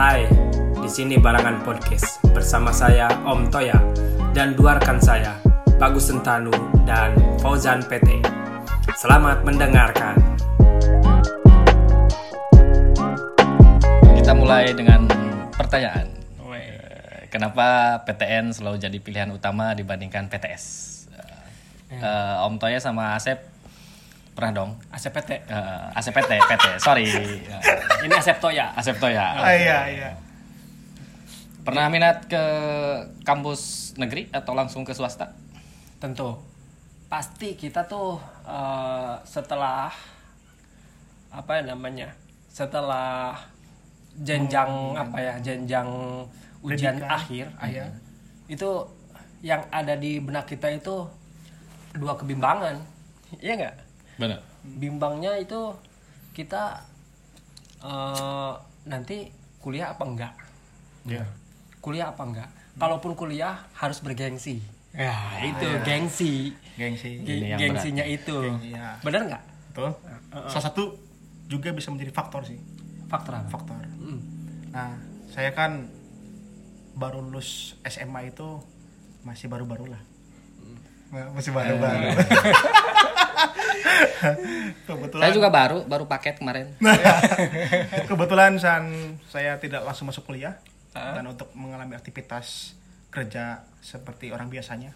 Hai, di sini Barangan Podcast bersama saya Om Toya dan dua rekan saya Bagus Sentanu dan Fauzan PT. Selamat mendengarkan. Kita mulai dengan pertanyaan. Eh, Kenapa PTN selalu jadi pilihan utama dibandingkan PTS? Eh, eh, Om Toya sama Asep pernah dong? ACPT. Eh, ACPT, PT, sorry. Eh, Ini Asep Toya. Asep Toya. Ah, iya iya. Pernah minat ke kampus negeri atau langsung ke swasta? tentu pasti kita tuh eh, setelah apa ya namanya setelah jenjang apa ya jenjang ujian Pendidikan. akhir Iya. itu yang ada di benak kita itu dua kebimbangan iya nggak Benar. bimbangnya itu kita eh, nanti kuliah apa enggak Iya. kuliah apa enggak kalaupun kuliah harus bergengsi ya itu gengsi Gengsi. Ge- Ini yang gengsinya itu Gengsi, ya. bener nggak Betul. Salah satu juga bisa menjadi faktor sih. faktor apa Faktor. Hmm. Nah, saya kan baru lulus SMA itu masih baru-baru lah. Nah, Masih baru-baru. kebetulan Saya juga baru, baru paket kemarin. kebetulan san saya tidak langsung masuk kuliah dan untuk mengalami aktivitas kerja seperti orang biasanya.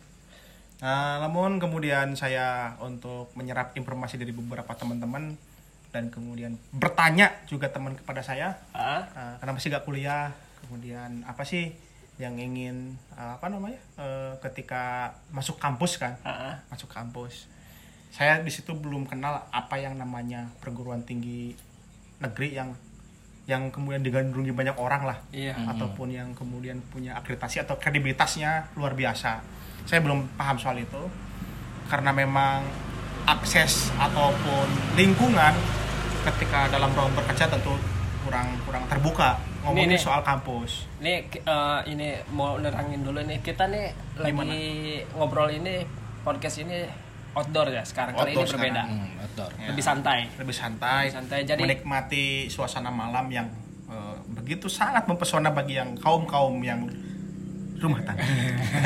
Nah, namun kemudian saya untuk menyerap informasi dari beberapa teman-teman dan kemudian bertanya juga teman kepada saya, Ah, uh, kenapa sih gak kuliah? Kemudian apa sih yang ingin uh, apa namanya uh, ketika masuk kampus kan? ah. Masuk kampus. Saya di situ belum kenal apa yang namanya perguruan tinggi negeri yang yang kemudian digandrungi banyak orang lah iya ataupun yang kemudian punya akreditasi atau kredibilitasnya luar biasa. Saya belum paham soal itu karena memang akses ataupun lingkungan ketika dalam ruang bekerja tentu kurang kurang terbuka ngomongin Ini- soal kampus. ini eh, ini mau nerangin dulu nih kita nih lagi ngobrol ini podcast ini outdoor ya sekarang kali ini Outdoor berbeda sekarang. Hmm, outdoor. Ya, lebih santai lebih santai, Lebih santai, jadi- menikmati suasana malam yang eh, begitu sangat mempesona bagi yang kaum kaum yang rumah tangga.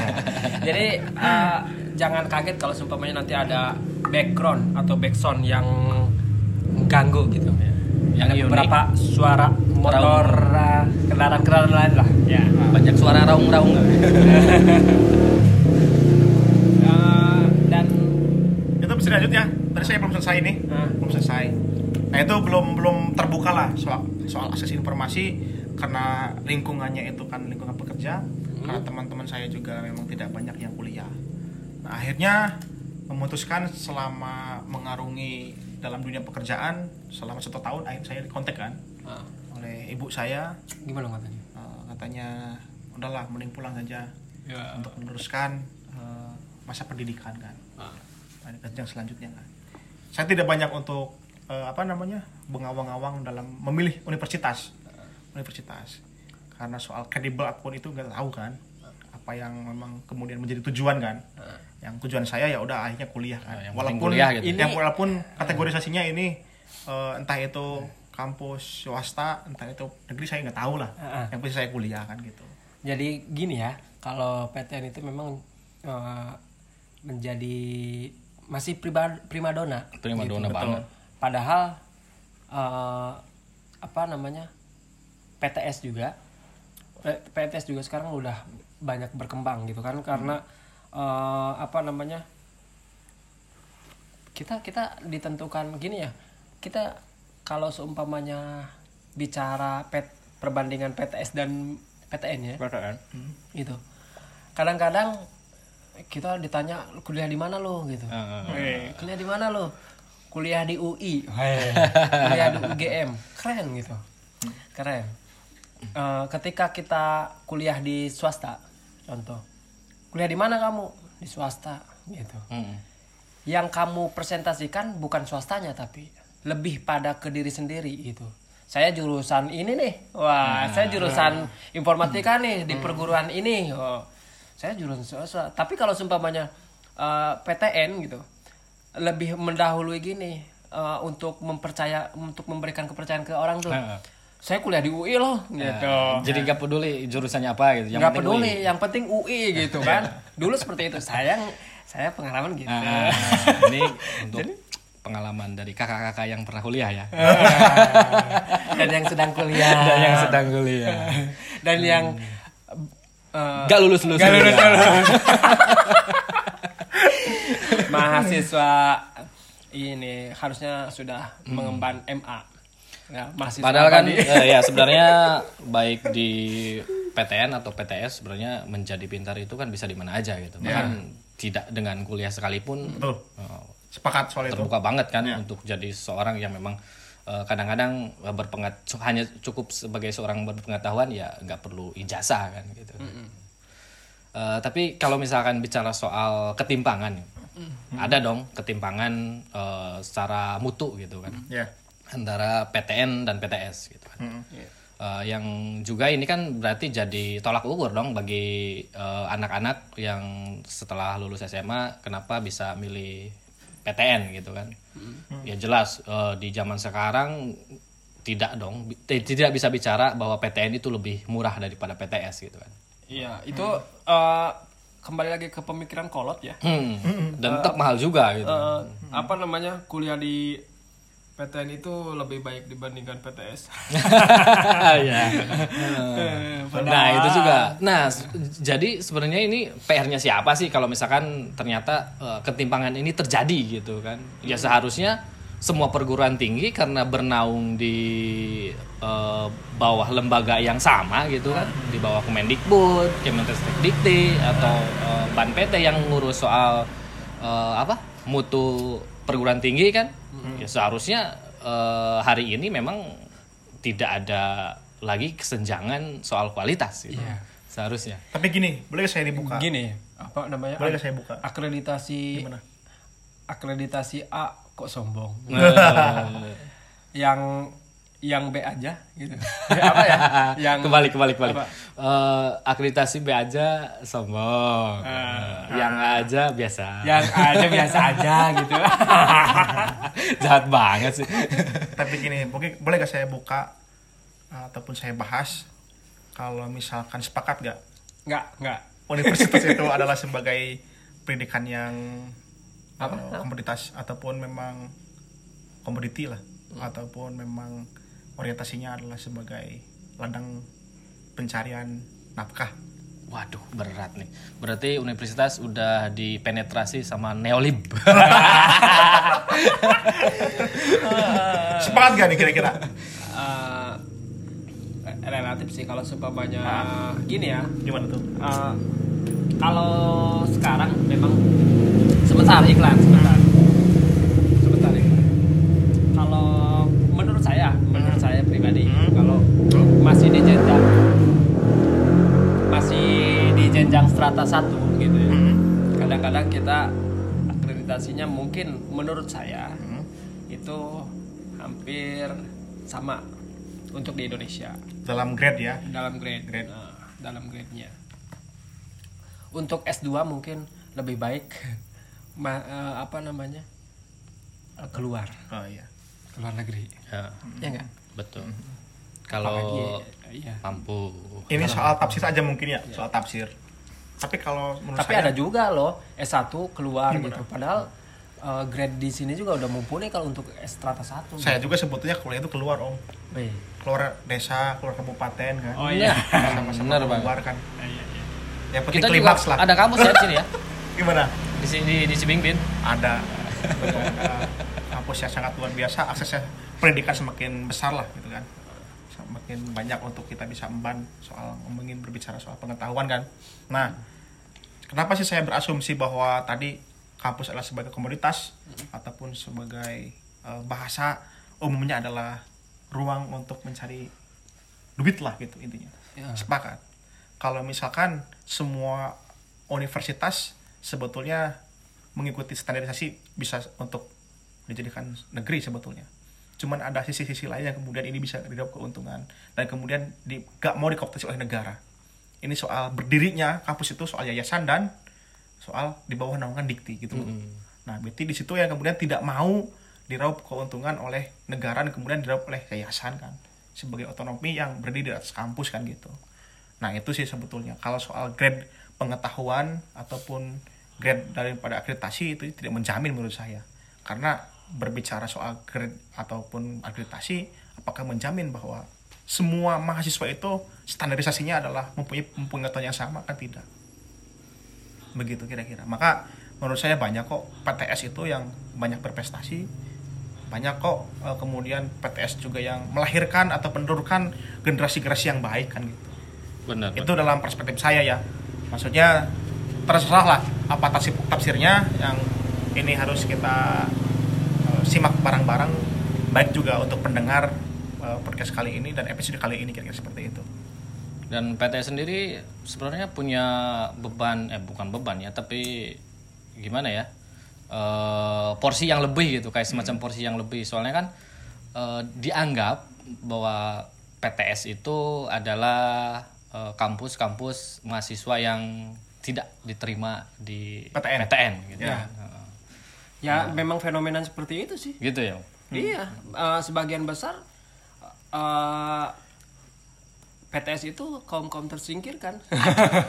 jadi eh, jangan kaget kalau seumpamanya nanti ada background atau backsound yang mengganggu gitu Yang ada unik. beberapa suara motor eh, kendaraan-kendaraan lain lah ya Banyak suara raung-raung nggak? Eh, dan itu bisa lanjut ya. Tadi saya belum selesai nih. Belum selesai. Nah itu belum belum terbuka lah soal soal akses informasi karena lingkungannya itu kan lingkungan pekerja. Karena teman-teman saya juga memang tidak banyak yang kuliah. Nah akhirnya memutuskan selama mengarungi dalam dunia pekerjaan selama satu tahun akhir saya dikontak kan eh, oleh ibu saya. Gimana katanya? Eh, katanya udahlah mending pulang saja ya. untuk meneruskan eh, masa pendidikan kan. Ah. nah, jenjang selanjutnya kan. Saya tidak banyak untuk eh, apa namanya mengawang-awang dalam memilih universitas. Universitas. Karena soal kredibel apa pun itu nggak tahu kan. Apa yang memang kemudian menjadi tujuan kan. Yang tujuan saya ya udah akhirnya kuliah kan. Yang penting walaupun kuliah gitu. yang walaupun kategorisasinya ini eh, entah itu kampus swasta entah itu negeri saya nggak tahu lah Ah. yang penting saya kuliah kan gitu Jadi gini ya, kalau PTN itu memang eh, menjadi masih priba- primadona. Primadona Betul. banget. Padahal eh, apa namanya PTS juga, P- PTS juga sekarang udah banyak berkembang gitu kan karena eh, apa namanya kita kita ditentukan gini ya kita kalau seumpamanya bicara pet, perbandingan PTS dan PTN ya. Gitu kadang-kadang kita ditanya kuliah di mana lo gitu. Heeh. kuliah di mana lo kuliah di UI kuliah di UGM keren gitu. Keren. Eh, ketika kita kuliah di swasta contoh. Kuliah di mana kamu? Di swasta gitu. Hmm. yang kamu presentasikan bukan swastanya tapi lebih pada ke diri sendiri gitu. Saya jurusan ini nih. Wah, saya jurusan informatika nih di perguruan ini. Oh, saya jurusan swasta. Tapi kalau seumpamanya eh, PTN gitu, lebih mendahului gini eh, untuk mempercaya untuk memberikan kepercayaan ke orang tuh. Heeh. saya kuliah di UI loh gitu Jadi nggak peduli jurusannya apa gitu. Yang nggak peduli UI. yang penting UI gitu kan dulu seperti itu saya saya pengalaman gitu Ah, ini untuk pengalaman dari kakak-kakak yang pernah kuliah ya. dan yang sedang kuliah Dan yang sedang kuliah. dan yang eh, Gak lulus lulus. Nggak lulus, nggak lulus. mahasiswa ini harusnya sudah mengemban MA ya, mahasiswa Padahal kan eh, ya sebenarnya baik di PTN atau PTS sebenarnya menjadi pintar itu kan bisa di mana aja gitu. Bahkan tidak dengan kuliah sekalipun Betul. eh, Sepakat soal itu. terbuka banget kan untuk jadi seorang yang memang eh, kadang-kadang eh, berpengat hanya cukup sebagai seorang berpengetahuan ya nggak perlu ijazah kan gitu. Eh, tapi kalau misalkan bicara soal ketimpangan, ada dong ketimpangan eh, secara mutu gitu kan Ya. antara PTN dan PTS gitu kan. Eh, yang juga ini kan berarti jadi tolak ukur dong bagi anak-anak yang setelah lulus SMA kenapa bisa milih PTN gitu kan. Ya jelas eh, di zaman sekarang tidak dong tidak bisa bicara bahwa PTN itu lebih murah daripada PTS gitu kan. iya itu eh, kembali lagi ke pemikiran kolot ya Hmm. Dan tetap mahal juga gitu. Eh, apa namanya kuliah di PTN itu lebih baik dibandingkan PTS ya. Nah itu juga. Nah jadi sebenarnya ini PR-nya siapa sih kalau misalkan ternyata eh, ketimpangan ini terjadi gitu kan? Ya seharusnya semua perguruan tinggi karena bernaung di eh, bawah lembaga yang sama gitu kan, di bawah Kemendikbud, Kemenristek atau eh, Ban PT yang ngurus soal eh, apa mutu perguruan tinggi kan? Ya seharusnya eh, hari ini memang tidak ada lagi kesenjangan soal kualitas gitu. Seharusnya. Tapi gini, boleh saya dibuka? gini apa namanya Boleh saya buka? akreditasi Gimana? akreditasi A kok sombong Eh, yang yang B aja gitu apa ya yang kembali kembali kembali. apa? Eh, akreditasi B aja sombong. yang A aja biasa. yang aja biasa aja gitu Jahat banget sih. Tapi gini, mungkin boleh nggak saya buka ataupun saya bahas kalau misalkan sepakat nggak nggak nggak universitas itu adalah sebagai pendidikan yang Apa? eh, komoditas ataupun memang komoditi lah ataupun memang orientasinya adalah sebagai ladang pencarian nafkah. Waduh, berat nih. Berarti universitas udah dipenetrasi sama neolib. sepakat gak nih kira-kira? Eh, relatif sih kalau seumpamanya gini ya. Gimana tuh? Eh, kalau sekarang memang sebentar. Iklan sebentar sebentar iklan kalau menurut saya menurut saya pribadi kalau masih di jenjang masih di strata satu gitu ya kadang-kadang kita akreditasinya mungkin menurut saya itu hampir sama untuk di Indonesia dalam grade ya dalam grade, Grade. Nah, dalam grade-nya. Untuk S2 mungkin lebih baik ma- eh, apa namanya? eh, keluar, oh iya keluar negeri. ya, Ya enggak? betul. Kalau Apalagi, iya. mampu. ini soal tafsir aja mungkin ya soal tafsir tapi kalau menurut Tapi saya ada juga loh S1 keluar gitu. Padahal eh, grade di sini juga udah mumpuni kalau untuk S strata 1. saya juga sebetulnya kuliah itu keluar om Wih. keluar desa keluar kabupaten kan Oh iya. sama-sama keluar kan yang penting Kita juga lah ada kampus ya di sini ya. gimana Di sini di, di Cibingpin. ada Betul. Ada kampus yang sangat luar biasa aksesnya pendidikan semakin besar lah gitu kan semakin banyak untuk kita bisa emban soal ngomongin berbicara soal pengetahuan kan? Nah kenapa sih saya berasumsi bahwa tadi kampus adalah sebagai komoditas ataupun sebagai eh, bahasa umumnya adalah ruang untuk mencari duit lah gitu intinya. Ya. sepakat. Kalau misalkan semua universitas sebetulnya mengikuti standarisasi bisa untuk dijadikan negeri sebetulnya cuman ada sisi-sisi lain yang kemudian ini bisa diraup keuntungan. Dan kemudian di, gak mau dikooptasi oleh negara. Ini soal berdirinya kampus itu soal yayasan dan soal di bawah naungan dikti gitu loh. Nah, berarti di situ yang kemudian tidak mau diraup keuntungan oleh negara dan kemudian diraup oleh yayasan kan. sebagai otonomi yang berdiri di atas kampus kan gitu. Nah itu sih sebetulnya. Kalau soal grade pengetahuan ataupun grade daripada akreditasi itu tidak menjamin menurut saya. Karena berbicara soal grade ataupun akreditasi apakah menjamin bahwa semua mahasiswa itu standarisasinya adalah mempunyai pengetahuan yang sama kan tidak? Begitu kira-kira. Maka menurut saya banyak kok PTS itu yang banyak berprestasi banyak kok eh, kemudian PTS juga yang melahirkan atau menurunkan generasi-generasi yang baik kan gitu. Benar itu dalam perspektif saya ya. Maksudnya terserah lah apa tafsir tafsirnya yang ini harus kita simak bareng-bareng baik juga untuk pendengar eh, podcast kali ini dan episode kali ini kira-kira seperti itu. Dan PT sendiri sebenarnya punya beban eh bukan beban ya tapi gimana ya eh porsi yang lebih gitu kayak semacam porsi yang lebih. Soalnya kan eh, dianggap bahwa PTS itu adalah kampus-kampus mahasiswa yang tidak diterima di PTN. gitu Ya. Ya memang fenomena seperti itu sih. gitu ya Iya, eh, sebagian besar eh, PTS itu kaum kaum tersingkirkan.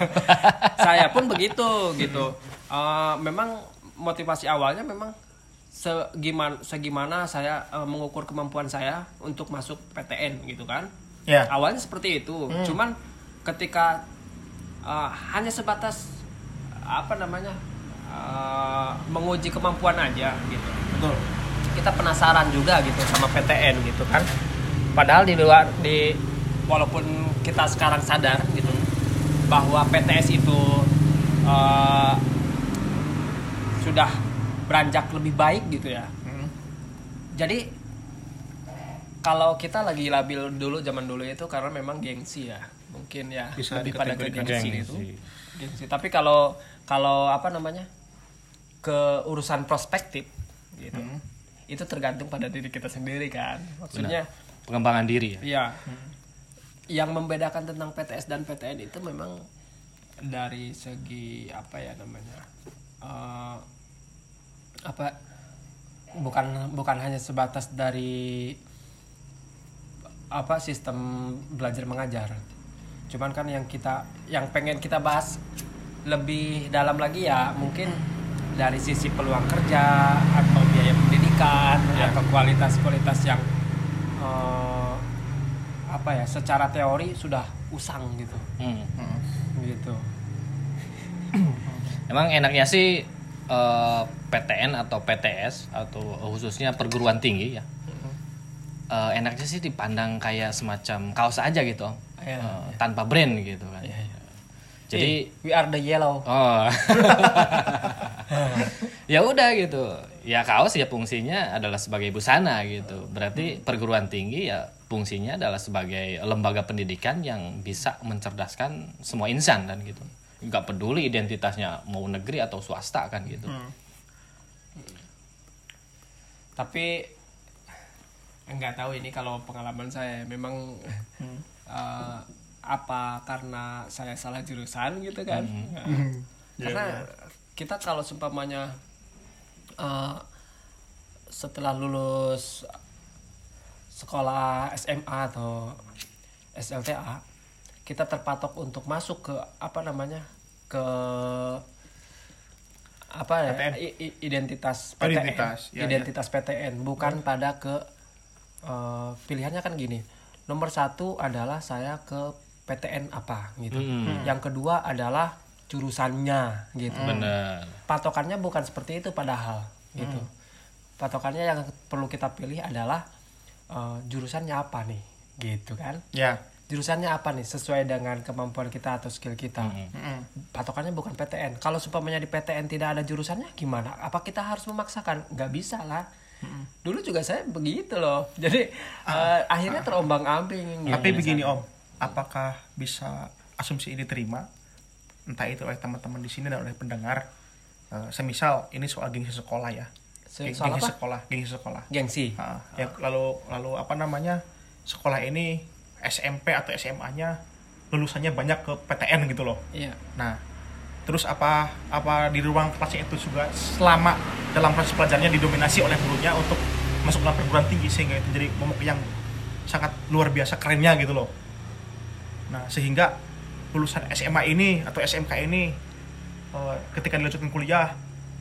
Saya pun begitu gitu. Eh, memang motivasi awalnya memang segimana segimana saya eh, mengukur kemampuan saya untuk masuk PTN gitu kan. ya Awalnya seperti itu. Cuman ketika eh, hanya sebatas apa namanya eh, menguji kemampuan aja gitu. Betul. Kita penasaran juga gitu sama PTN gitu kan. Padahal di luar di walaupun kita sekarang sadar gitu bahwa PTS itu eh, sudah beranjak lebih baik gitu ya. Hmm. jadi kalau kita lagi labil dulu zaman dulu itu karena memang gengsi ya. Mungkin ya Bisa lebih pada ke gengsi, gengsi. itu. Gengsi. Tapi kalau kalau apa namanya ke urusan prospektif gitu itu tergantung pada diri kita sendiri kan maksudnya pengembangan diri ya Iya. Yang membedakan tentang PTS dan PTN itu memang dari segi apa ya namanya? eh, apa bukan bukan hanya sebatas dari apa sistem belajar mengajar. Cuman kan yang kita yang pengen kita bahas lebih dalam lagi ya mungkin dari sisi peluang kerja atau biaya pendidikan atau kualitas-kualitas yang eh, apa ya secara teori sudah usang gitu Hmm. gitu Emang enaknya sih eh, PTN atau PTS atau khususnya perguruan tinggi ya. Eh, enaknya sih dipandang kayak semacam kaos aja gitu, Om. Iya, Eh, tanpa brand gitu kan. Jadi we are the yellow oh. ya udah gitu. Ya kaos ya fungsinya adalah sebagai busana gitu. Berarti perguruan tinggi ya fungsinya adalah sebagai lembaga pendidikan yang bisa mencerdaskan semua insan dan gitu. Nggak peduli identitasnya mau negeri atau swasta kan gitu. tapi nggak tahu ini kalau pengalaman saya memang eh, apa karena saya salah jurusan gitu kan? Nah, karena kita kalau seumpamanya eh, setelah lulus sekolah SMA atau SLTA kita terpatok untuk masuk ke apa namanya ke apa ya PTN. identitas PTN identitas, ya, identitas PTN bukan pada ke eh, pilihannya kan gini. Nomor satu adalah saya ke PTN apa gitu. Yang kedua adalah jurusannya gitu. Bener. patokannya bukan seperti itu padahal gitu. Patokannya yang perlu kita pilih adalah eh, jurusannya apa nih gitu kan? Ya. Jurusannya apa nih sesuai dengan kemampuan kita atau skill kita? Mm-mm. patokannya bukan PTN kalau supaya di PTN tidak ada jurusannya gimana? Apa kita harus memaksakan? Nggak bisa lah. Dulu juga saya begitu loh. Jadi eh, akhirnya terombang ambing tapi begini om apakah bisa asumsi ini diterima entah itu oleh teman-teman di sini dan oleh pendengar. Eh, semisal ini soal gengsi sekolah ya. Se- Geng- soal gengsi apa? sekolah gengsi sekolah. Gengsi? Ah, ya lalu lalu apa namanya? Sekolah ini SMP atau SMA-nya lulusannya banyak ke PTN gitu loh. iya. Nah, terus apa apa di ruang kelasnya itu juga selama dalam proses pelajarannya didominasi oleh gurunya untuk masuk dalam perguruan tinggi sehingga itu jadi momok yang sangat luar biasa kerennya gitu loh nah sehingga lulusan SMA ini atau SMK ini eh, ketika dilanjutkan kuliah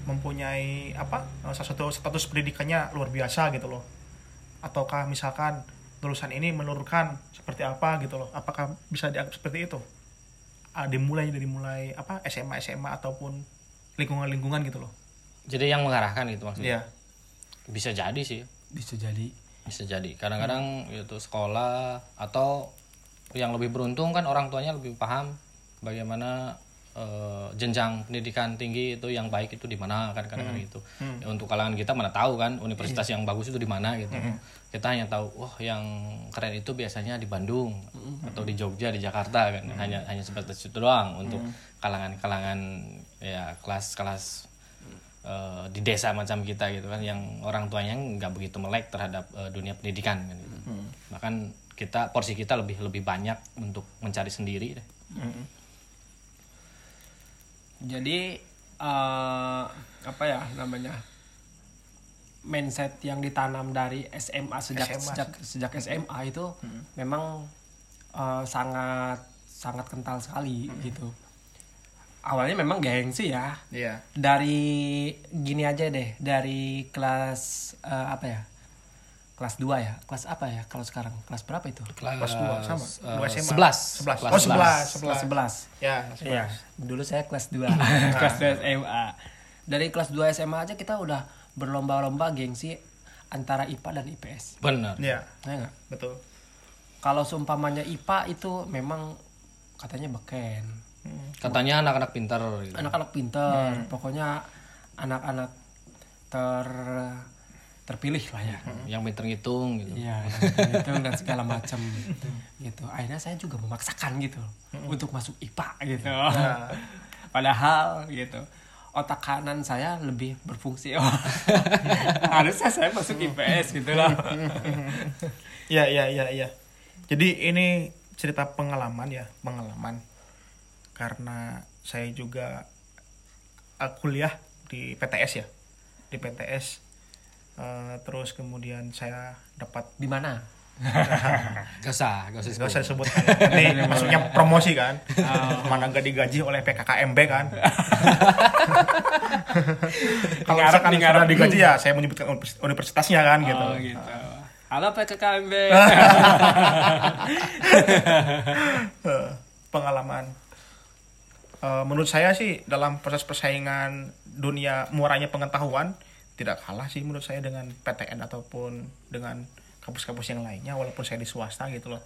mempunyai apa eh, salah satu status pendidikannya luar biasa gitu loh ataukah misalkan lulusan ini menurunkan seperti apa gitu loh apakah bisa dianggap seperti itu Ah, dimulai dari mulai apa SMA SMA ataupun lingkungan-lingkungan gitu loh Jadi yang mengarahkan gitu maksudnya. Iya Bisa jadi sih. bisa jadi Bisa jadi. Kadang-kadang itu sekolah atau yang lebih beruntung kan orang tuanya lebih paham bagaimana eh, jenjang pendidikan tinggi itu yang baik itu di mana kan kadang-kadang itu. Ya, untuk kalangan kita mana tahu kan universitas yang bagus itu di mana gitu. Kita hanya tahu wah yang keren itu biasanya di Bandung atau di Jogja, di Jakarta kan. Hanya hanya sebatas itu doang untuk kalangan-kalangan ya kelas-kelas eh, di desa macam kita gitu kan. Yang orang tuanya nggak begitu melek terhadap eh, dunia pendidikan kan gitu. bahkan kita porsi kita lebih lebih banyak untuk mencari sendiri deh. jadi eh, apa ya namanya mindset yang ditanam dari SMA sejak SMA. sejak sejak SMA itu memang eh, sangat sangat kental sekali gitu. Awalnya memang gengsi ya. Iya. Dari gini aja deh dari kelas eh, apa ya kelas 2 ya? Kelas apa ya kalau sekarang? Kelas berapa itu? Kelas dua sama. dua SMA sebelas. sebelas. Kelas oh sebelas. kelas sebelas. 11 ya Iya, dulu saya kelas 2 kelas 2 SMA. Dari kelas 2 SMA aja kita udah berlomba-lomba gengsi antara IPA dan IPS. benar. Iya, Ya nggak? betul. Kalau seumpamanya IPA itu memang katanya beken. katanya anak-anak pintar gitu. Anak-anak pinter, pokoknya anak-anak ter terpilih lah ya. yang pintar ngitung gitu Iya, itu dan segala macam gitu. Akhirnya saya juga memaksakan gitu untuk masuk IPA gitu. Padahal gitu otak kanan saya lebih berfungsi. Oh, harusnya saya masuk IPS gitu loh. Iya, iya, iya, iya. Jadi ini cerita pengalaman ya, pengalaman. Karena saya juga uh, kuliah di PTS ya. Di PTS eh, terus kemudian saya dapat Di mana? gak usah gak usah Gak usah disebut. disebut Ini maksudnya promosi kan Mana gak digaji oleh PKKMB kan Kalau misalkan digaji ya Saya menyebutkan univers- universitasnya kan gitu Oh gitu. Halo PKKMB. Eh, Pengalaman Eh, Menurut saya sih dalam proses persaingan dunia murahnya pengetahuan Tidak kalah sih menurut saya dengan PTN ataupun dengan kampus-kampus yang lainnya Walaupun saya di swasta gitu loh.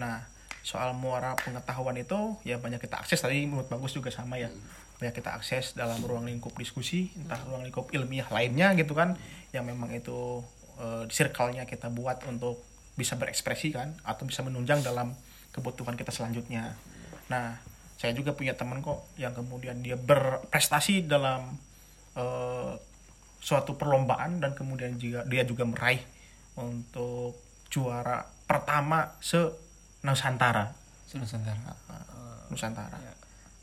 Nah soal muara pengetahuan itu ya banyak kita akses tadi menurut bagus juga sama ya. Banyak kita akses dalam ruang lingkup diskusi entah ruang lingkup ilmiah lainnya gitu kan yang memang itu eh, circle-nya kita buat untuk bisa berekspresi kan atau bisa menunjang dalam kebutuhan kita selanjutnya. Nah saya juga punya teman kok yang kemudian dia berprestasi dalam eh, suatu perlombaan dan kemudian juga dia juga meraih untuk juara pertama se Nusantara. Nusantara. Nusantara.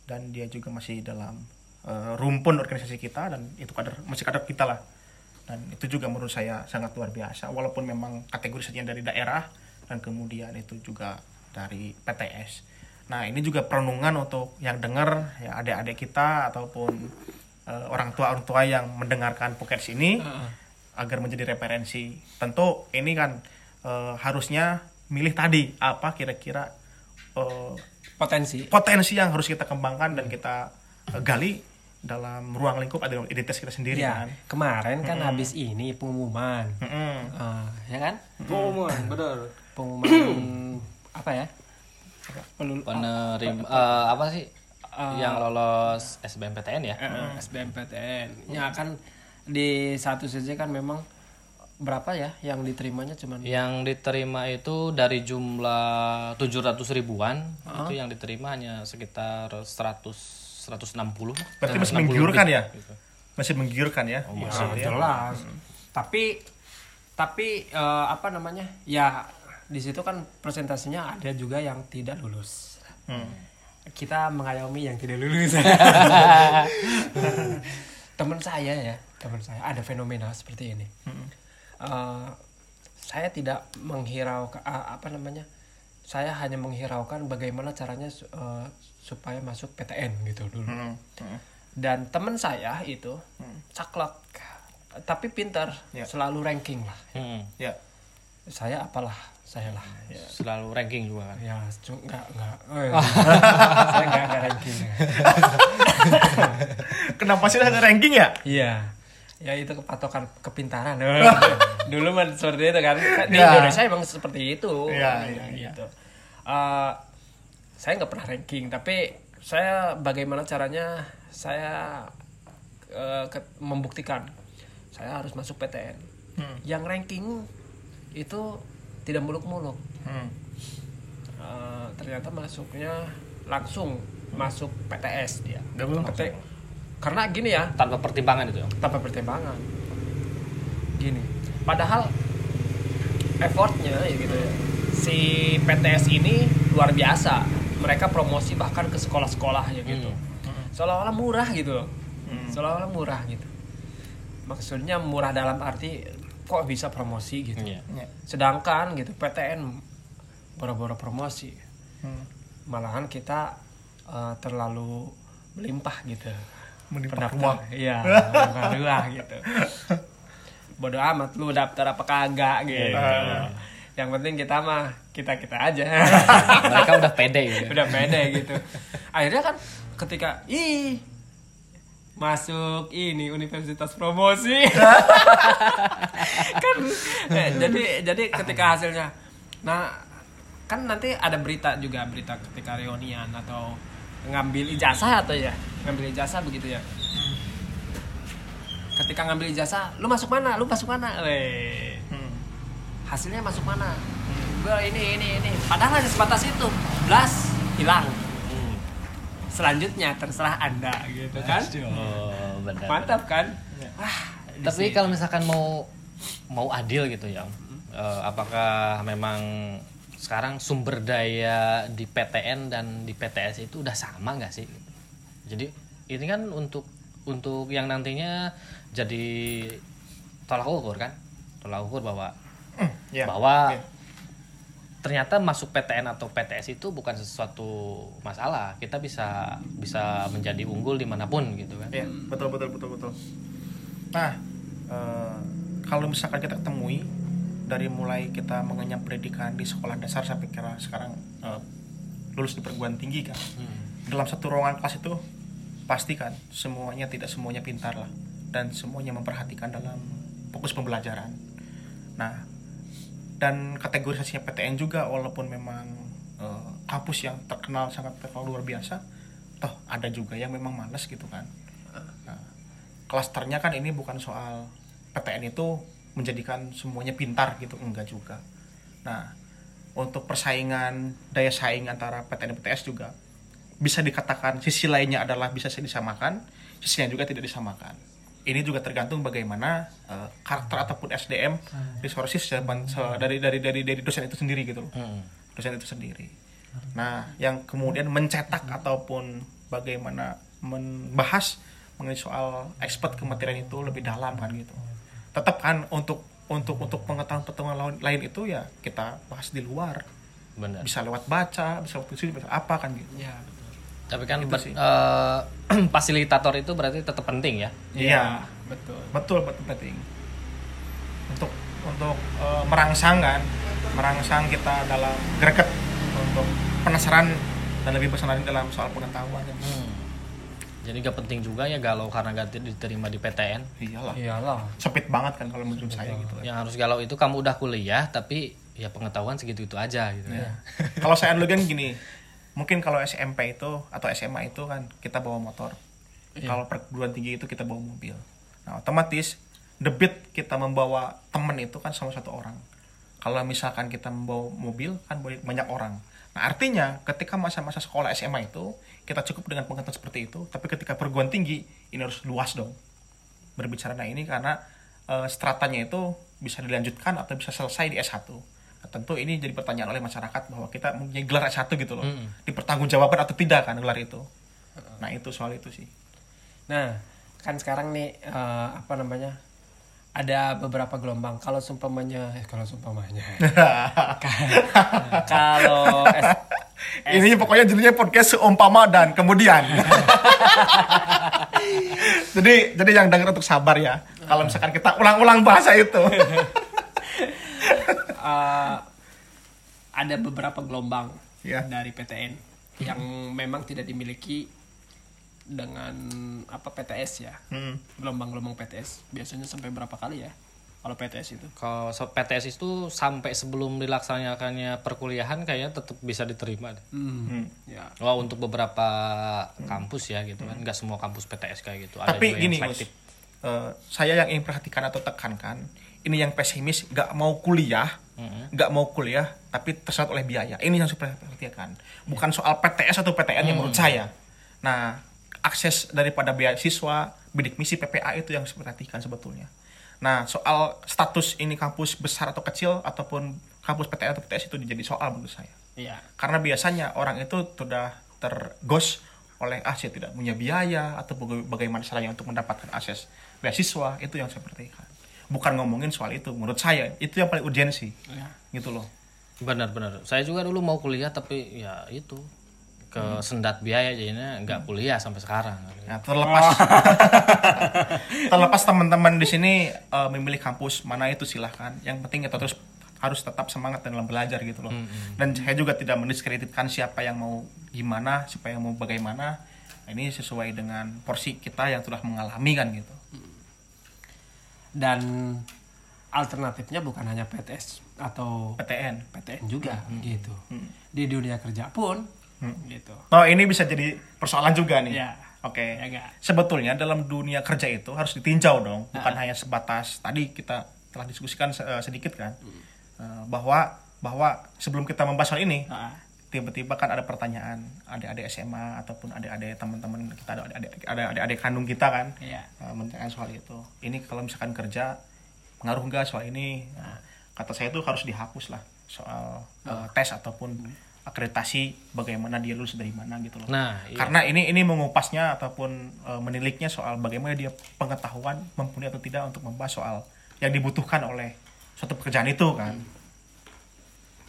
Dan dia juga masih dalam eh, rumpun organisasi kita dan itu kader masih kader kita lah. Dan itu juga menurut saya sangat luar biasa. Walaupun memang kategorisasinya dari daerah dan kemudian itu juga dari PTS nah ini juga perenungan untuk yang dengar ya adik-adik kita ataupun eh, orang tua orang tua yang mendengarkan podcast ini agar menjadi referensi tentu ini kan eh, harusnya milih tadi apa kira-kira eh, Potensi. potensi yang harus kita kembangkan dan kita eh, gali dalam ruang lingkup ada identitas kita sendiri Ya, kan. kemarin kan habis ini pengumuman. Mm-mm. Ah, ya kan? Pengumuman, benar. Pengumuman apa ya? Penerima eh, apa sih yang lolos SBMPTN ya? Eh, SBMPTN. Ya kan di satu sisi kan memang berapa ya yang diterimanya cuman Yang diterima itu dari jumlah 700 ribuan, itu yang diterima hanya sekitar 100 160. Berarti masih 160 menggiurkan ya? gitu. Masih menggiurkan ya. Ya, Maksudnya. jelas. Tapi tapi eh, apa namanya? Ya di situ kan presentasinya ada juga yang tidak lulus. Hmm. Kita mengayomi yang tidak lulus. teman saya ya, teman saya ada fenomena seperti ini. Eh, saya tidak menghiraukan ah, apa namanya saya hanya menghiraukan bagaimana caranya eh, supaya masuk PTN gitu dulu Hmm, hmm. dan teman saya itu caklek tapi pintar Ya. selalu ranking lah Hmm. Ya. saya apalah saya lah ya, Selalu ranking juga kan. ya cu- nggak nggak oh, ya. saya nggak nggak ranking Kenapa sih ada ranking ya? iya ya itu kepatokan kepintaran dulu mah seperti itu kan di Ya. Indonesia emang seperti itu Iya, iya, iya. gitu Eh, saya nggak pernah ranking tapi saya bagaimana caranya saya ke- membuktikan saya harus masuk PTN Hmm. yang ranking itu tidak muluk-muluk. Hmm. Eh, ternyata masuknya langsung masuk PTS dia. Belum PT karena gini ya. Tanpa pertimbangan itu. tanpa pertimbangan. Gini. Padahal effortnya ya gitu ya si PTS ini luar biasa. Mereka promosi bahkan ke sekolah-sekolah ya gitu seolah-olah murah gitu loh. Hmm. seolah-olah murah gitu. Maksudnya murah dalam arti kok bisa promosi gitu Iya. Ya. sedangkan gitu PTN boro-boro promosi Hmm. malahan kita eh, terlalu melimpah gitu Melimpah ruang. iya melimpah ruang gitu bodoh amat lu daftar apa kagak gitu Iya. yang penting kita mah kita kita aja Mereka udah pede gitu. udah pede gitu akhirnya kan ketika ih masuk ini universitas promosi. Kan eh, jadi jadi ketika hasilnya nah kan nanti ada berita juga berita ketika reunian atau ngambil ijazah atau ya ngambil ijazah begitu ya. Ketika ngambil ijazah lu masuk mana? Lu masuk mana? Weh. Hmm. hasilnya masuk mana? Gue ini ini ini. Padahal hanya sebatas itu. Blast hilang. Selanjutnya terserah anda gitu kan Oh, benar. mantap kan ah Tapi kalau misalkan mau mau adil gitu ya, eh, apakah memang sekarang sumber daya di PTN dan di PTS itu udah sama nggak sih? Jadi ini kan untuk untuk yang nantinya jadi tolak ukur kan, tolak ukur bahwa Ya. bahwa Oke. Ternyata masuk PTN atau PTS itu bukan sesuatu masalah. Kita bisa bisa menjadi unggul di mana pun gitu kan. Iya, betul betul betul betul. Nah, eh, kalau misalkan kita temui dari mulai kita mengenyam pendidikan di sekolah dasar sampai kira sekarang eh, lulus di perguruan tinggi kan, dalam satu ruangan kelas itu pasti kan semuanya tidak semuanya pintar lah dan semuanya memperhatikan dalam fokus pembelajaran. Nah, dan kategorisasinya PTN juga walaupun memang eh, kampus yang terkenal sangat terkenal luar biasa, toh ada juga yang memang malas gitu kan. Nah, klasternya kan ini bukan soal PTN itu menjadikan semuanya pintar gitu enggak juga. Nah, untuk persaingan daya saing antara PTN dan PTS juga bisa dikatakan sisi lainnya adalah bisa disamakan, sisinya juga tidak disamakan. Ini juga tergantung bagaimana eh, karakter ataupun SDM resources zaman- se- dari dari dari dari dosen itu sendiri gitu loh. Hmm. Dosen itu sendiri. Nah, yang kemudian mencetak ataupun bagaimana membahas mengenai soal expert kematerian itu lebih dalam kan gitu. Tetap kan untuk untuk untuk pengetahuan pengetahuan lain, lain itu ya kita bahas di luar. Benar. Bisa lewat baca, bisa lewat diskusi, bisa apa kan gitu. ya Tapi kan Itu ber- sih. eh, fasilitator itu berarti tetap penting ya. Iya, betul betul betul penting. Untuk untuk eh, merangsang kan, merangsang kita dalam greget untuk penasaran dan lebih penasaran dalam soal pengetahuan. Jadi gak penting juga ya galau karena gak diterima di PTN. Iyalah. iyalah Sempit banget kan kalau menurut saya gitu. Yang harus galau itu kamu udah kuliah tapi ya pengetahuan segitu-itu aja gitu Ya. ya. kalau saya analogikan gini, mungkin kalau SMP itu atau SMA itu kan kita bawa motor. Kalau perguruan tinggi itu kita bawa mobil. Nah, otomatis debit kita membawa teman itu kan sama satu orang. Kalau misalkan kita membawa mobil kan banyak banyak orang. Nah, artinya ketika masa-masa sekolah SMA itu kita cukup dengan pengetahuan seperti itu, tapi ketika perguruan tinggi ini harus luas dong. Berbicara nah ini karena eh, stratanya itu bisa dilanjutkan atau bisa selesai di S1. Tentu ini jadi pertanyaan oleh masyarakat bahwa kita mempunyai gelar S1 gitu loh. Dipertanggungjawabkan atau tidak kan gelar itu. Nah, itu soal itu sih. nah kan sekarang nih eh, apa namanya ada beberapa gelombang. Kalau seumpamanya, eh, kalau seumpamanya, kalau S- Ini pokoknya judulnya podcast seumpama dan kemudian. jadi jadi yang denger untuk sabar ya. Kalau misalkan kita ulang-ulang bahasa itu. eh, ada beberapa gelombang Ya. dari PTN yang memang tidak dimiliki dengan apa PTS ya. Hmm. Gelombang-gelombang PTS biasanya sampai berapa kali ya? Kalau PTS itu? Kalau so- PTS itu sampai sebelum dilaksanakannya perkuliahan kayaknya tetap bisa diterima. deh. Hmm. Ya. Wah untuk beberapa kampus ya gitu kan, nggak semua kampus PTS kayak gitu. Ada Tapi juga gini, yang Gus. selektif. Eh, saya yang ingin perhatikan atau tekankan, ini yang pesimis nggak mau kuliah, nggak mau kuliah, tapi tersengat oleh biaya. Ini yang saya perhatikan. Bukan soal PTS atau PTN yang menurut saya. Nah, akses daripada beasiswa, bidik misi PPA itu yang saya perhatikan sebetulnya. Nah, soal status ini kampus besar atau kecil ataupun kampus PTN atau PTS itu jadi soal menurut saya. Iya. Karena biasanya orang itu sudah tergos oleh ah saya tidak punya biaya atau baga- bagaimana caranya untuk mendapatkan akses beasiswa itu yang saya perhatikan. Bukan ngomongin soal itu, menurut saya itu yang paling urgensi, Ya. gitu loh. Benar-benar. Saya juga dulu mau kuliah tapi ya itu ke sendat biaya jadinya nggak kuliah sampai sekarang. Ya, terlepas terlepas teman-teman di sini eh, memilih kampus mana itu silahkan. Yang penting kita terus harus tetap semangat dalam belajar gitu loh. Dan saya juga tidak mendiskreditkan siapa yang mau gimana, siapa yang mau bagaimana. Ini sesuai dengan porsi kita yang sudah mengalami kan gitu. Dan alternatifnya bukan hanya PTS atau PTN. PTN juga gitu. Di dunia kerja pun gitu. Oh ini bisa jadi persoalan juga nih. Ya. Oke. Ya nggak? Sebetulnya dalam dunia kerja itu harus ditinjau dong, bukan hanya sebatas tadi kita telah diskusikan eh, sedikit kan, Eh, bahwa bahwa sebelum kita membahas soal ini, Ah. Tiba-tiba kan ada pertanyaan adik-adik SMA ataupun adik-adik teman-teman kita ada adik-adik ada adik-adik kandung kita kan, Iya. eh, menanyakan soal itu. Ini kalau misalkan kerja pengaruh nggak soal ini? Nah, kata saya itu harus dihapus lah soal eh, tes ataupun akreditasi bagaimana dia lulus dari mana gitu loh. Nah, iya. Karena ini ini mengupasnya ataupun eh, meniliknya soal bagaimana dia pengetahuan mempunyai atau tidak untuk membahas soal yang dibutuhkan oleh suatu pekerjaan itu kan.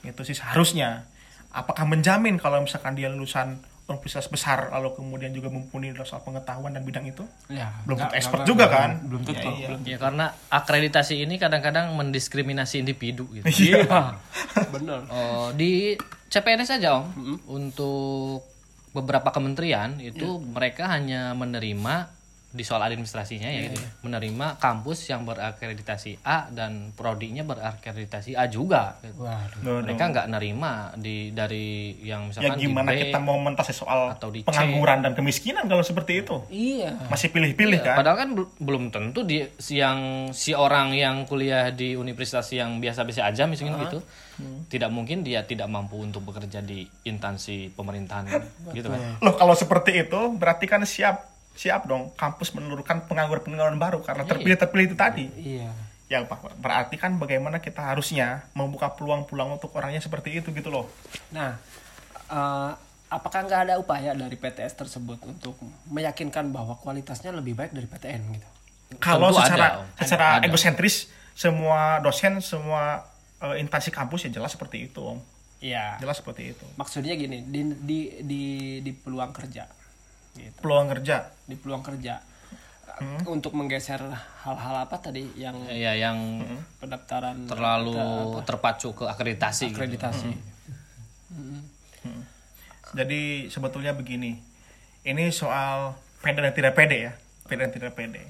Itu sih seharusnya. Apakah menjamin kalau misalkan dia lulusan universitas besar lalu kemudian juga mempunyai soal pengetahuan dan bidang itu? Ya, Belum tentu expert nggak- juga nggak- kan? Belum tentu. Iya, iya. belum- Ya karena akreditasi ini kadang-kadang mendiskriminasi individu gitu. Iya. Benar. Oh, di CPNS saja om, untuk beberapa kementerian itu mereka hanya menerima di soal administrasinya ya, gitu ya, menerima kampus yang berakreditasi A dan prodinya berakreditasi A juga. gitu. Waduh. Duh, duh. Mereka nggak nerima di dari yang Ya misalkan gimana di B, kita mau mentasi soal atau di C. pengangguran dan kemiskinan kalau seperti itu? Iya. Masih pilih-pilih kan? Padahal kan bel- belum tentu di si yang si orang yang kuliah di universitas yang biasa-biasa aja misalnya gitu, tidak mungkin dia tidak mampu untuk bekerja di instansi pemerintahan gitu kan. Loh kalau seperti itu berarti kan siap siap dong kampus menelurkan pengangguran-pengangguran baru karena terpilih terpilih itu tadi. Iya. Ya Pak, berarti kan bagaimana kita harusnya membuka peluang-peluang untuk orangnya seperti itu gitu loh. Nah, eh, apakah nggak ada upaya dari PTS tersebut untuk meyakinkan bahwa kualitasnya lebih baik dari PTN gitu? Kalau Tentu secara ada, secara Ada. egosentris semua dosen semua eh, instansi kampus ya jelas seperti itu om. Iya. Jelas seperti itu. Maksudnya gini, di di di, di peluang kerja, gitu. Peluang kerja. Di peluang kerja untuk menggeser hal-hal apa tadi yang Ya yang pendaftaran terlalu apa, terpacu ke akreditasi. gitu. akreditasi. Jadi sebetulnya begini, ini soal pede dan tidak pede ya, pede dan tidak pede.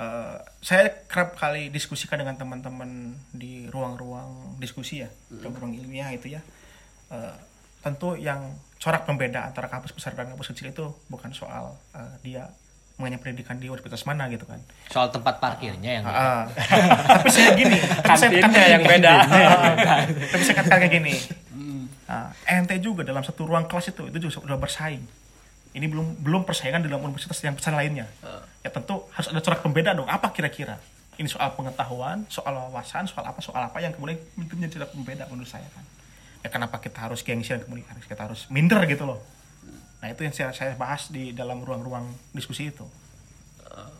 Eh, saya kerap kali diskusikan dengan teman-teman di ruang-ruang diskusi ya, ruang ilmiah itu ya. Eh, tentu yang corak pembeda antara kampus besar dan kampus kecil itu bukan soal eh, dia mengenyam pendidikan di universitas mana gitu kan. Soal tempat parkirnya yang Ah, tapi saya gini, tapi saya katakan yang gini. beda. Tapi saya katakan kayak gini. Nah, ente juga dalam satu ruang kelas itu itu juga sudah bersaing. Ini belum belum persaingan dalam universitas yang besar lainnya. Ya tentu harus ada corak pembeda dong. Apa kira-kira? Ini soal pengetahuan, soal wawasan, soal apa, soal apa yang kemudian itu menjadi corak pembeda menurut saya kan. Ya kenapa kita harus gengsi dan kemudian harus kita harus minder gitu loh. Nah itu yang saya, saya bahas di dalam ruang-ruang diskusi itu.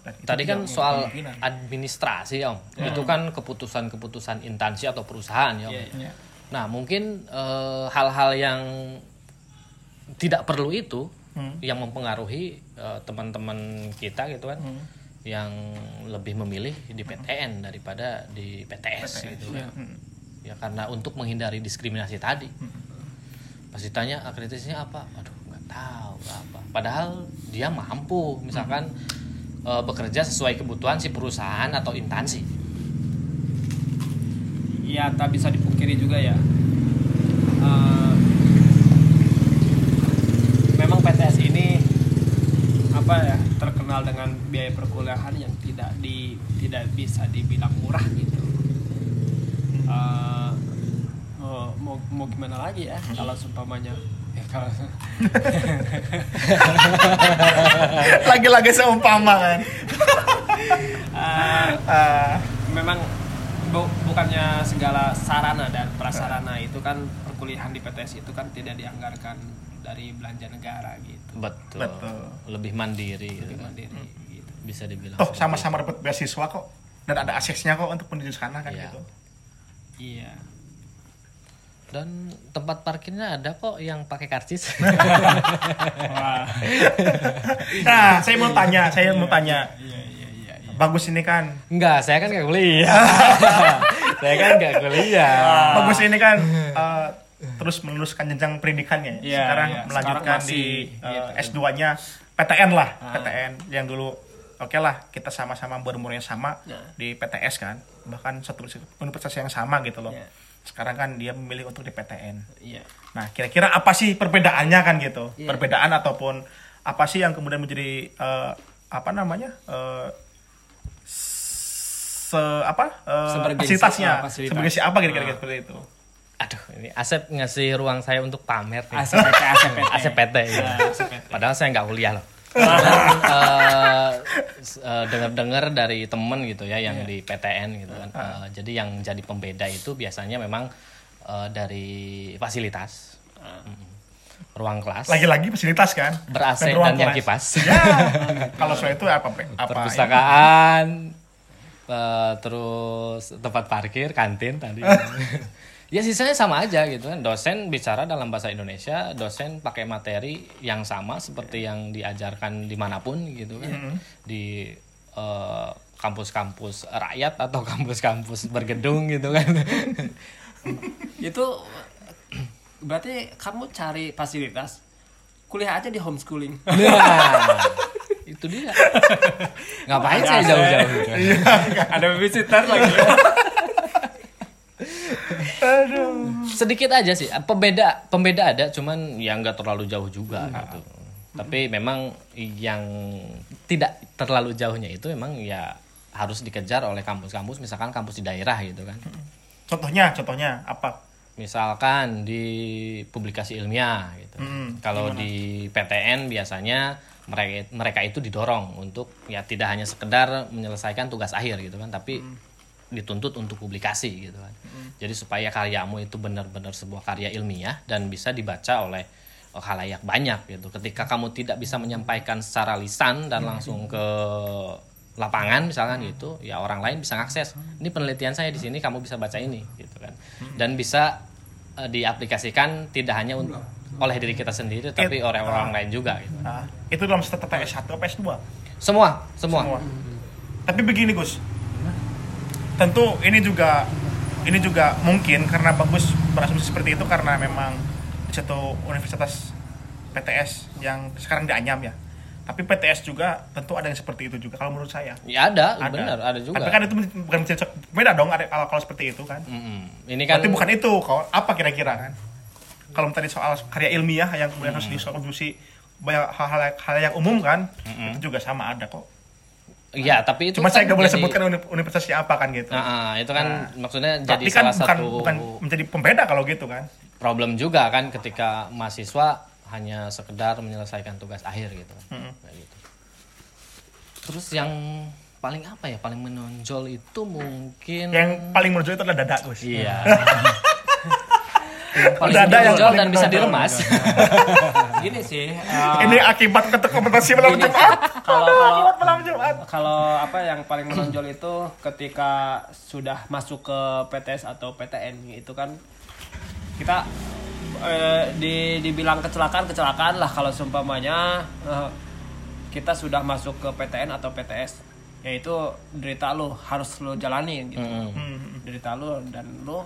Dan itu Tadi kan soal kemungkinan. administrasi om, itu kan keputusan-keputusan instansi atau perusahaan ya. Om. Iya. Nah mungkin eh, hal-hal yang tidak perlu itu Hmm. yang mempengaruhi eh, teman-teman kita gitu kan, Hmm. yang lebih memilih di PTN daripada di PTS, gitu kan. Hmm. Ya karena untuk menghindari diskriminasi tadi. Pas ditanya akreditasnya apa, aduh nggak tahu apa. Padahal dia mampu, misalkan eh, bekerja sesuai kebutuhan si perusahaan atau instansi. ya tak bisa dipungkiri juga ya Eh, memang PTS ini apa ya terkenal dengan biaya perkuliahan yang tidak di tidak bisa dibilang murah gitu Eh, oh, mau mau gimana lagi ya kalau seumpamanya ya kalau Lagi-lagi seumpama kan. Eh, Ah, memang bu- bukannya segala sarana dan prasarana itu kan perkuliahan di PTS itu kan tidak dianggarkan dari belanja negara gitu Betul. Betul. Lebih mandiri gitu lebih kan. mandiri gitu Bisa dibilang. seperti sama-sama dapat beasiswa kok dan ada aksesnya kok untuk menuju sana kan Iya. gitu. Iya Dan tempat parkirnya ada kok yang pakai karcis. wah Nah, saya mau tanya, saya mau tanya. iya iya iya iya. Bagus ini kan. Enggak, saya kan nggak kuliah. saya kan nggak kuliah. Bagus ini kan eh, terus meneruskan jenjang pendidikannya. Iya, Sekarang iya. melanjutkan Sekarang di masih, eh, gitu. S2-nya PTN lah, PTN yang dulu Oke lah, kita sama-sama berumur yang sama Nah. di PTS kan, bahkan satu universitas yang sama gitu loh. Iya. Sekarang kan dia memilih untuk di PTN. iya Nah, kira-kira apa sih perbedaannya kan gitu? Iya. Perbedaan ataupun apa sih yang kemudian menjadi eh, apa namanya? eh, se apa? eh, Sebagai fasilitasnya. si- fasilitas. Sebagai siapa kira-kira Ah. seperti itu? Aduh, ini Asep ngasih ruang saya untuk pamer nih. ACPT ACPT ACPT, iya. Ah, ACPT. Padahal saya nggak kuliah loh. S- eh, dengar-dengar dari temen gitu ya yang di PTN gitu kan. Eh, jadi yang jadi pembeda itu biasanya memang eh, dari fasilitas, Mm-mm. ruang kelas, Lagi-lagi fasilitas kan? ber-AC dan, ruang yang kipas, Ya, kalau soal itu apa? Apa perpustakaan, eh, terus tempat parkir, kantin tadi. ya sisanya sama aja gitu kan. Dosen bicara dalam bahasa Indonesia, dosen pakai materi yang sama seperti yang diajarkan di mana pun gitu kan. Di eh, kampus-kampus rakyat atau kampus-kampus bergedung gitu kan. itu berarti kamu cari fasilitas kuliah aja di homeschooling nah, itu dia. Ngapain saya jauh-jauh gitu. ada visitor lagi sedikit aja sih. Pembeda pembeda ada cuman yang nggak terlalu jauh juga gitu. Tapi memang yang tidak terlalu jauhnya itu memang ya harus dikejar oleh kampus-kampus misalkan kampus di daerah gitu kan. Contohnya, contohnya apa? misalkan di publikasi ilmiah gitu. Hmm, kalau di PTN biasanya mereka mereka itu didorong untuk ya tidak hanya sekedar menyelesaikan tugas akhir gitu kan tapi dituntut untuk publikasi gitu kan. Jadi supaya karyamu itu benar-benar sebuah karya ilmiah dan bisa dibaca oleh eh, khalayak banyak gitu. Ketika kamu tidak bisa menyampaikan secara lisan dan langsung ke lapangan misalkan gitu ya orang lain bisa ngakses ini penelitian saya di sini kamu bisa baca ini gitu kan. Dan bisa eh, diaplikasikan tidak hanya un- oleh diri kita sendiri tapi oleh orang lain juga gitu. Nah, itu dalam step PS1 atau PS2? semua semua, Semua. Tapi begini Gus, tentu ini juga ini juga mungkin karena bagus berasumsi seperti itu karena memang di satu universitas PTS yang sekarang dianyam ya. Tapi PTS juga tentu ada yang seperti itu juga kalau menurut saya. ya ada, Ada. benar ada juga Tapi kan itu bukan menjadi beda dong ada kalau, kalau seperti itu kan. Mm-mm. ini kan Berarti bukan itu, kalau apa kira-kira kan? Kalau tadi soal karya ilmiah yang kemudian harus disolusi banyak hal-hal hal yang umum kan, itu juga sama ada kok. Ya tapi itu Cuma kan saya nggak boleh jadi- sebutkan uni- universitasnya apa kan gitu. Nah, ah, itu kan maksudnya jadi Tapi kan salah bukan satu bukan menjadi pembeda kalau gitu kan. problem juga kan ketika mahasiswa hanya sekedar menyelesaikan tugas akhir gitu. Mm-mm. Kayak gitu. Terus yang paling apa ya paling menonjol itu mungkin Yang paling menonjol itu adalah dada Gus. iya paling Udah ada yang paling dan bisa diremas. Gini sih. eh, Ini akibat ketuk kompetisi malam Jumat. kalau akibat malam Jumat. kalau apa yang paling menonjol itu ketika sudah masuk ke PTS atau PTN itu kan kita eh, di dibilang kecelakaan kecelakaan lah kalau seumpamanya eh, kita sudah masuk ke PTN atau PTS yaitu derita lo harus lo jalani gitu Hmm. derita lo dan lo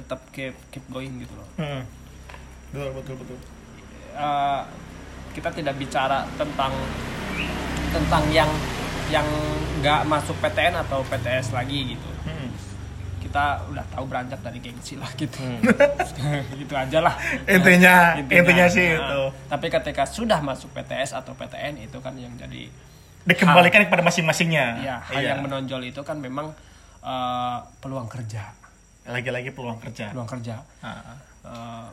tetap keep keep going gitu loh Hmm. Betul betul betul. eh, kita tidak bicara tentang tentang yang yang nggak masuk PTN atau PTS lagi gitu Hmm. kita udah tahu beranjak dari gengsi lah gitu gitu aja lah Intinya intinya sih Nah, itu tapi ketika sudah masuk PTS atau PTN itu kan yang jadi dikembalikan kepada masing-masingnya. ya hal Iya. yang menonjol itu kan memang eh, peluang kerja Lagi-lagi peluang kerja. peluang kerja Ah. Eh,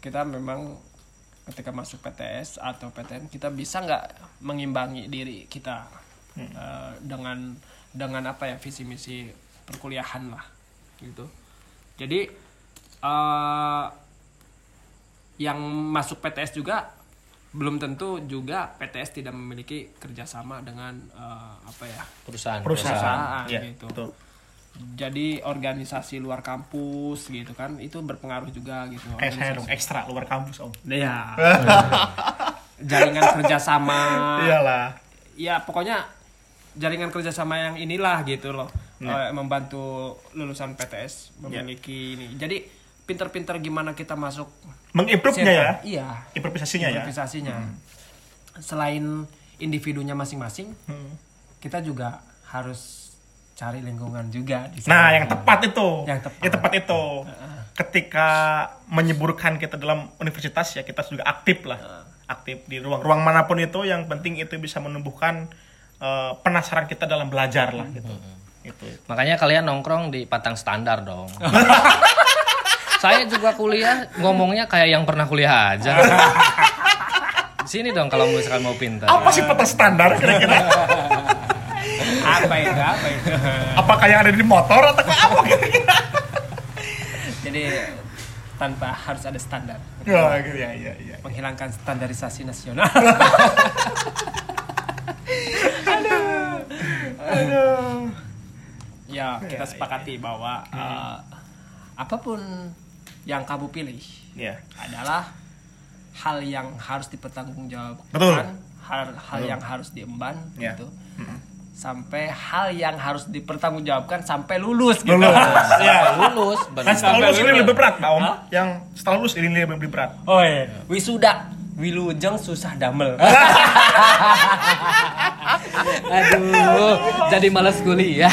kita memang ketika masuk PTS atau PTN kita bisa nggak mengimbangi diri kita eh, dengan dengan apa ya visi misi perkuliahan lah gitu jadi eh, yang masuk PTS juga belum tentu juga PTS tidak memiliki kerjasama dengan eh, apa ya Perusahaan. Perusahaan. perusahaan Iya, gitu. betul. Jadi organisasi luar kampus gitu kan itu berpengaruh juga gitu. Kayak saya dong ekstra luar kampus om. ya jaringan kerjasama. Iyalah. ya pokoknya jaringan kerjasama yang inilah gitu loh. Eh, membantu lulusan PTS memiliki ini. Jadi pinter-pinter gimana kita masuk Mengimprove-nya ya. iya. Improvisasinya ya. improvisasinya. Selain individunya masing-masing Hmm. kita juga harus cari lingkungan juga di sana. Nah, yang tepat itu. Yang tepat. Yang tepat itu. Ketika menyeburkan kita dalam universitas ya kita juga aktif lah. Aktif di ruang-ruang mana pun itu yang penting itu bisa menumbuhkan eh, penasaran kita dalam belajar lah gitu. Itu. Makanya kalian nongkrong di Patang Standar dong. Saya juga kuliah ngomongnya kayak yang pernah kuliah aja. Sini dong kalau misalkan mau pintar. Apa sih peta standar kira-kira? apa itu apa itu Apakah yang ada di motor atau apa kira-kira? jadi tanpa harus ada standar Ya, gitu ya, ya, ya. menghilangkan standarisasi nasional Aduh. ya kita sepakati bahwa uh, apa pun yang kamu pilih Ya. adalah hal yang harus dipertanggungjawabkan Betul. hal hal yang harus diemban Ya. gitu sampai hal yang harus dipertanggungjawabkan sampai lulus gitu Lulus. ya. Lulus, benar. setelah lulus ini lulus. lebih berat, Pak Om. Hah? Yang setelah lulus ini lebih berat. oh iya wisuda wilujeng susah damel Aduh, jadi malas kuliah.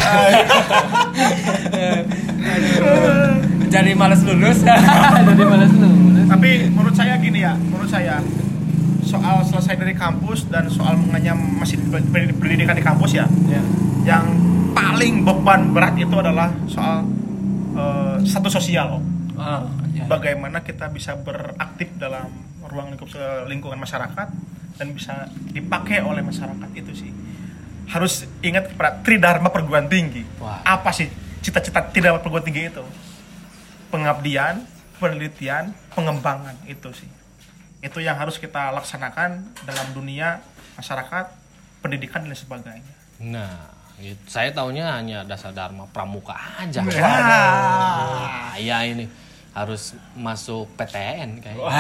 jadi males lulus jadi malas lulus. Tapi menurut saya gini ya, menurut saya soal selesai dari kampus dan soal mengenyam masih di- di- pendidikan di kampus ya, yang paling beban berat itu adalah soal eh, status sosial. Om. Ah, iya. Bagaimana kita bisa beraktif dalam ruang lingkup lingkungan masyarakat dan bisa dipakai oleh masyarakat itu sih. Harus ingat pada tridharma perguruan tinggi. Wah. Apa sih cita-cita tridharma perguruan tinggi itu? Pengabdian, penelitian, pengembangan itu sih. Itu yang harus kita laksanakan dalam dunia masyarakat, pendidikan dan sebagainya. Nah, gitu. saya taunya hanya dasar dharma pramuka aja. Ya. Wah, ya ini harus masuk PTN kayaknya.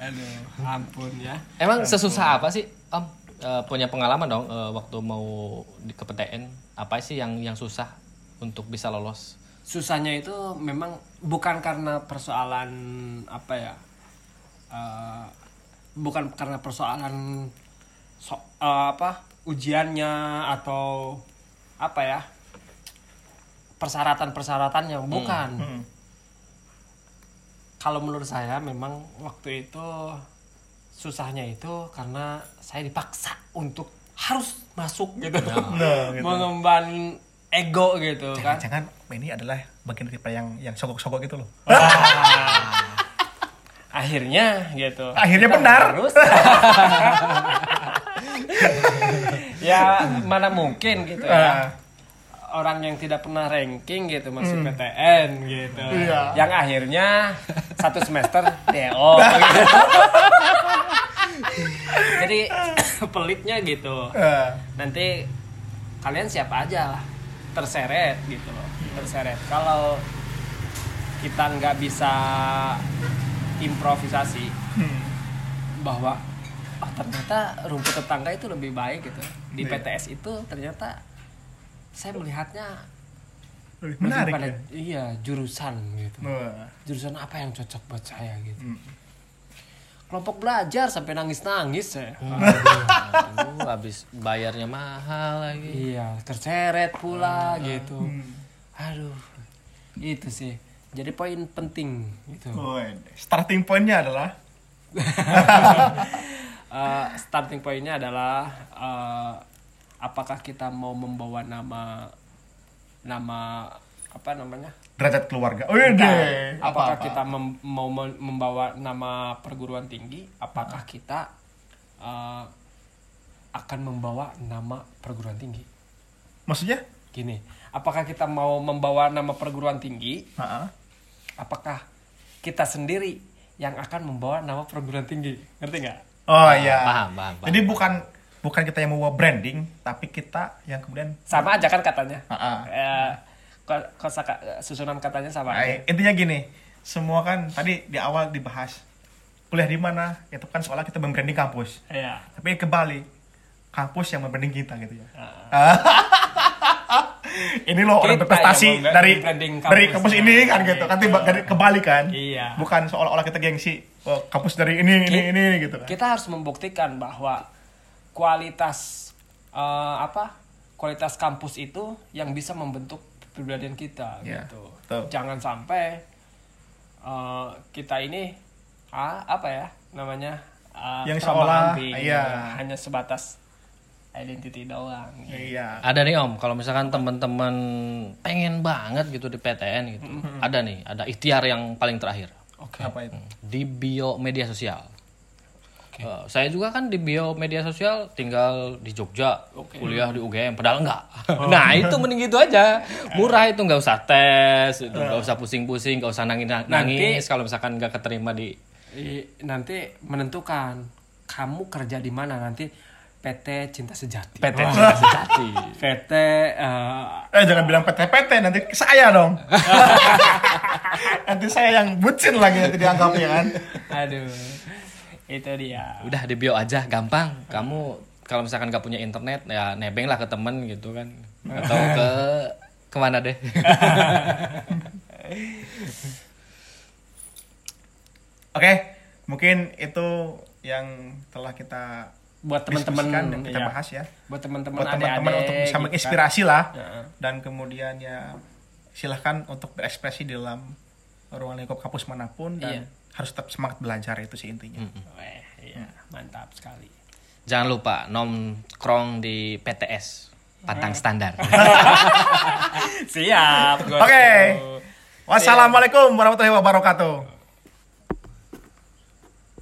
aduh ampun ya Emang sesusah apa sih Om? Eh, punya pengalaman dong eh, waktu mau di ke PTN apa sih yang yang susah untuk bisa lolos? Susahnya itu memang bukan karena persoalan apa ya eh, bukan karena persoalan so- eh, apa ujiannya atau apa ya persyaratan persyaratannya bukan Hmm. kalau menurut saya memang waktu itu susahnya itu karena saya dipaksa untuk harus masuk gitu Nah, gitu. mengemban ego gitu kan Jangan ini adalah bagian dari yang yang sogok-sogok gitu loh. akhirnya gitu Akhirnya Kita benar. harus ya mana mungkin gitu ya Ah. orang yang tidak pernah ranking gitu masih PTN gitu. Iya. Yang akhirnya satu semester DO gitu. Jadi pelitnya gitu. Eh, Nanti kalian siapa aja lah terseret gitu loh. Terseret. Kalau kita nggak bisa improvisasi hmm. bahwa oh ternyata rumput tetangga itu lebih baik gitu di Iya. PTS itu ternyata saya melihatnya Lebih lebih menarik pada ya. iya jurusan gitu Wah. jurusan apa yang cocok buat saya gitu Hmm. Kelompok belajar sampai nangis nangis saya Aduh, habis bayarnya mahal lagi. iya terseret pula gitu. Hmm. aduh itu sih. Jadi poin penting gitu. Woi, starting pointnya adalah? Eh, starting pointnya adalah eh, apakah kita mau membawa nama nama apa namanya derajat keluarga. Oh iya deh. apakah Apa-apa. kita mem- mau mem- membawa nama perguruan tinggi apakah kita eh, akan membawa nama perguruan tinggi Maksudnya? gini apakah kita mau membawa nama perguruan tinggi Heeh. apakah kita sendiri yang akan membawa nama perguruan tinggi ngerti nggak Oh iya. Paham, paham, paham. Jadi bukan bukan kita yang membawa branding, tapi kita yang kemudian sama aja kan katanya Heeh. Eh, ko- kosa susunan katanya sama Nah, aja intinya gini, semua kan tadi di awal dibahas kuliah di mana, itu kan soalnya kita membranding kampus. Iya. Tapi kebalik, kampus yang membranding kita gitu ya. Ah. ini loh orang berprestasi dari dari kampus. kampus ini kan gitu. Kan tiba dari kebalik kan. Iya. Bukan seolah-olah kita gengsi oh, kampus dari ini ini Ki- ini, ini gitu kan. Kita harus membuktikan bahwa kualitas eh, apa? Kualitas kampus itu yang bisa membentuk kepribadian kita Iya, gitu. betul. Jangan sampai eh, kita ini ah, apa ya namanya? eh, Yang seolah- ambing, iya. gitu. hanya sebatas identity doang. gitu. Iya. Ada nih Om, kalau misalkan teman-teman pengen banget gitu di PTN gitu. Ada nih, ada ikhtiar yang paling terakhir. Oke. Apa itu? Di bio media sosial. Eh, saya juga kan di bio media sosial tinggal di Jogja, kuliah di UGM, padahal enggak. Nah itu mending gitu aja, murah itu nggak usah tes, itu nggak usah pusing-pusing, nggak usah nangis nangis kalau misalkan nggak keterima di I- nanti menentukan kamu kerja di mana nanti PT Cinta Sejati. PT Cinta Sejati. PT eh, Eh jangan bilang PT-PT nanti saya dong. nanti saya yang bucin lagi nanti dianggapnya kan. aduh. Itu dia. Udah di bio aja, gampang. Kamu kalau misalkan nggak punya internet ya nebeng lah ke temen gitu kan, atau ke ke mana deh. Oke, mungkin itu yang telah kita Buat teman-teman dan kita iya. bahas ya. Buat teman-teman Buat teman-teman adik-adik untuk bisa gitu kan. menginspirasi lah Heeh. dan kemudian ya silahkan untuk berekspresi di dalam ruang lingkup kampus mana pun dan Iya. Harus tetap semangat belajar itu sih intinya. Weh, iya, mantap sekali. Jangan lupa nongkrong di PTS Pantang Standar. Siap. Oke. Wassalamualaikum warahmatullahi wabarakatuh.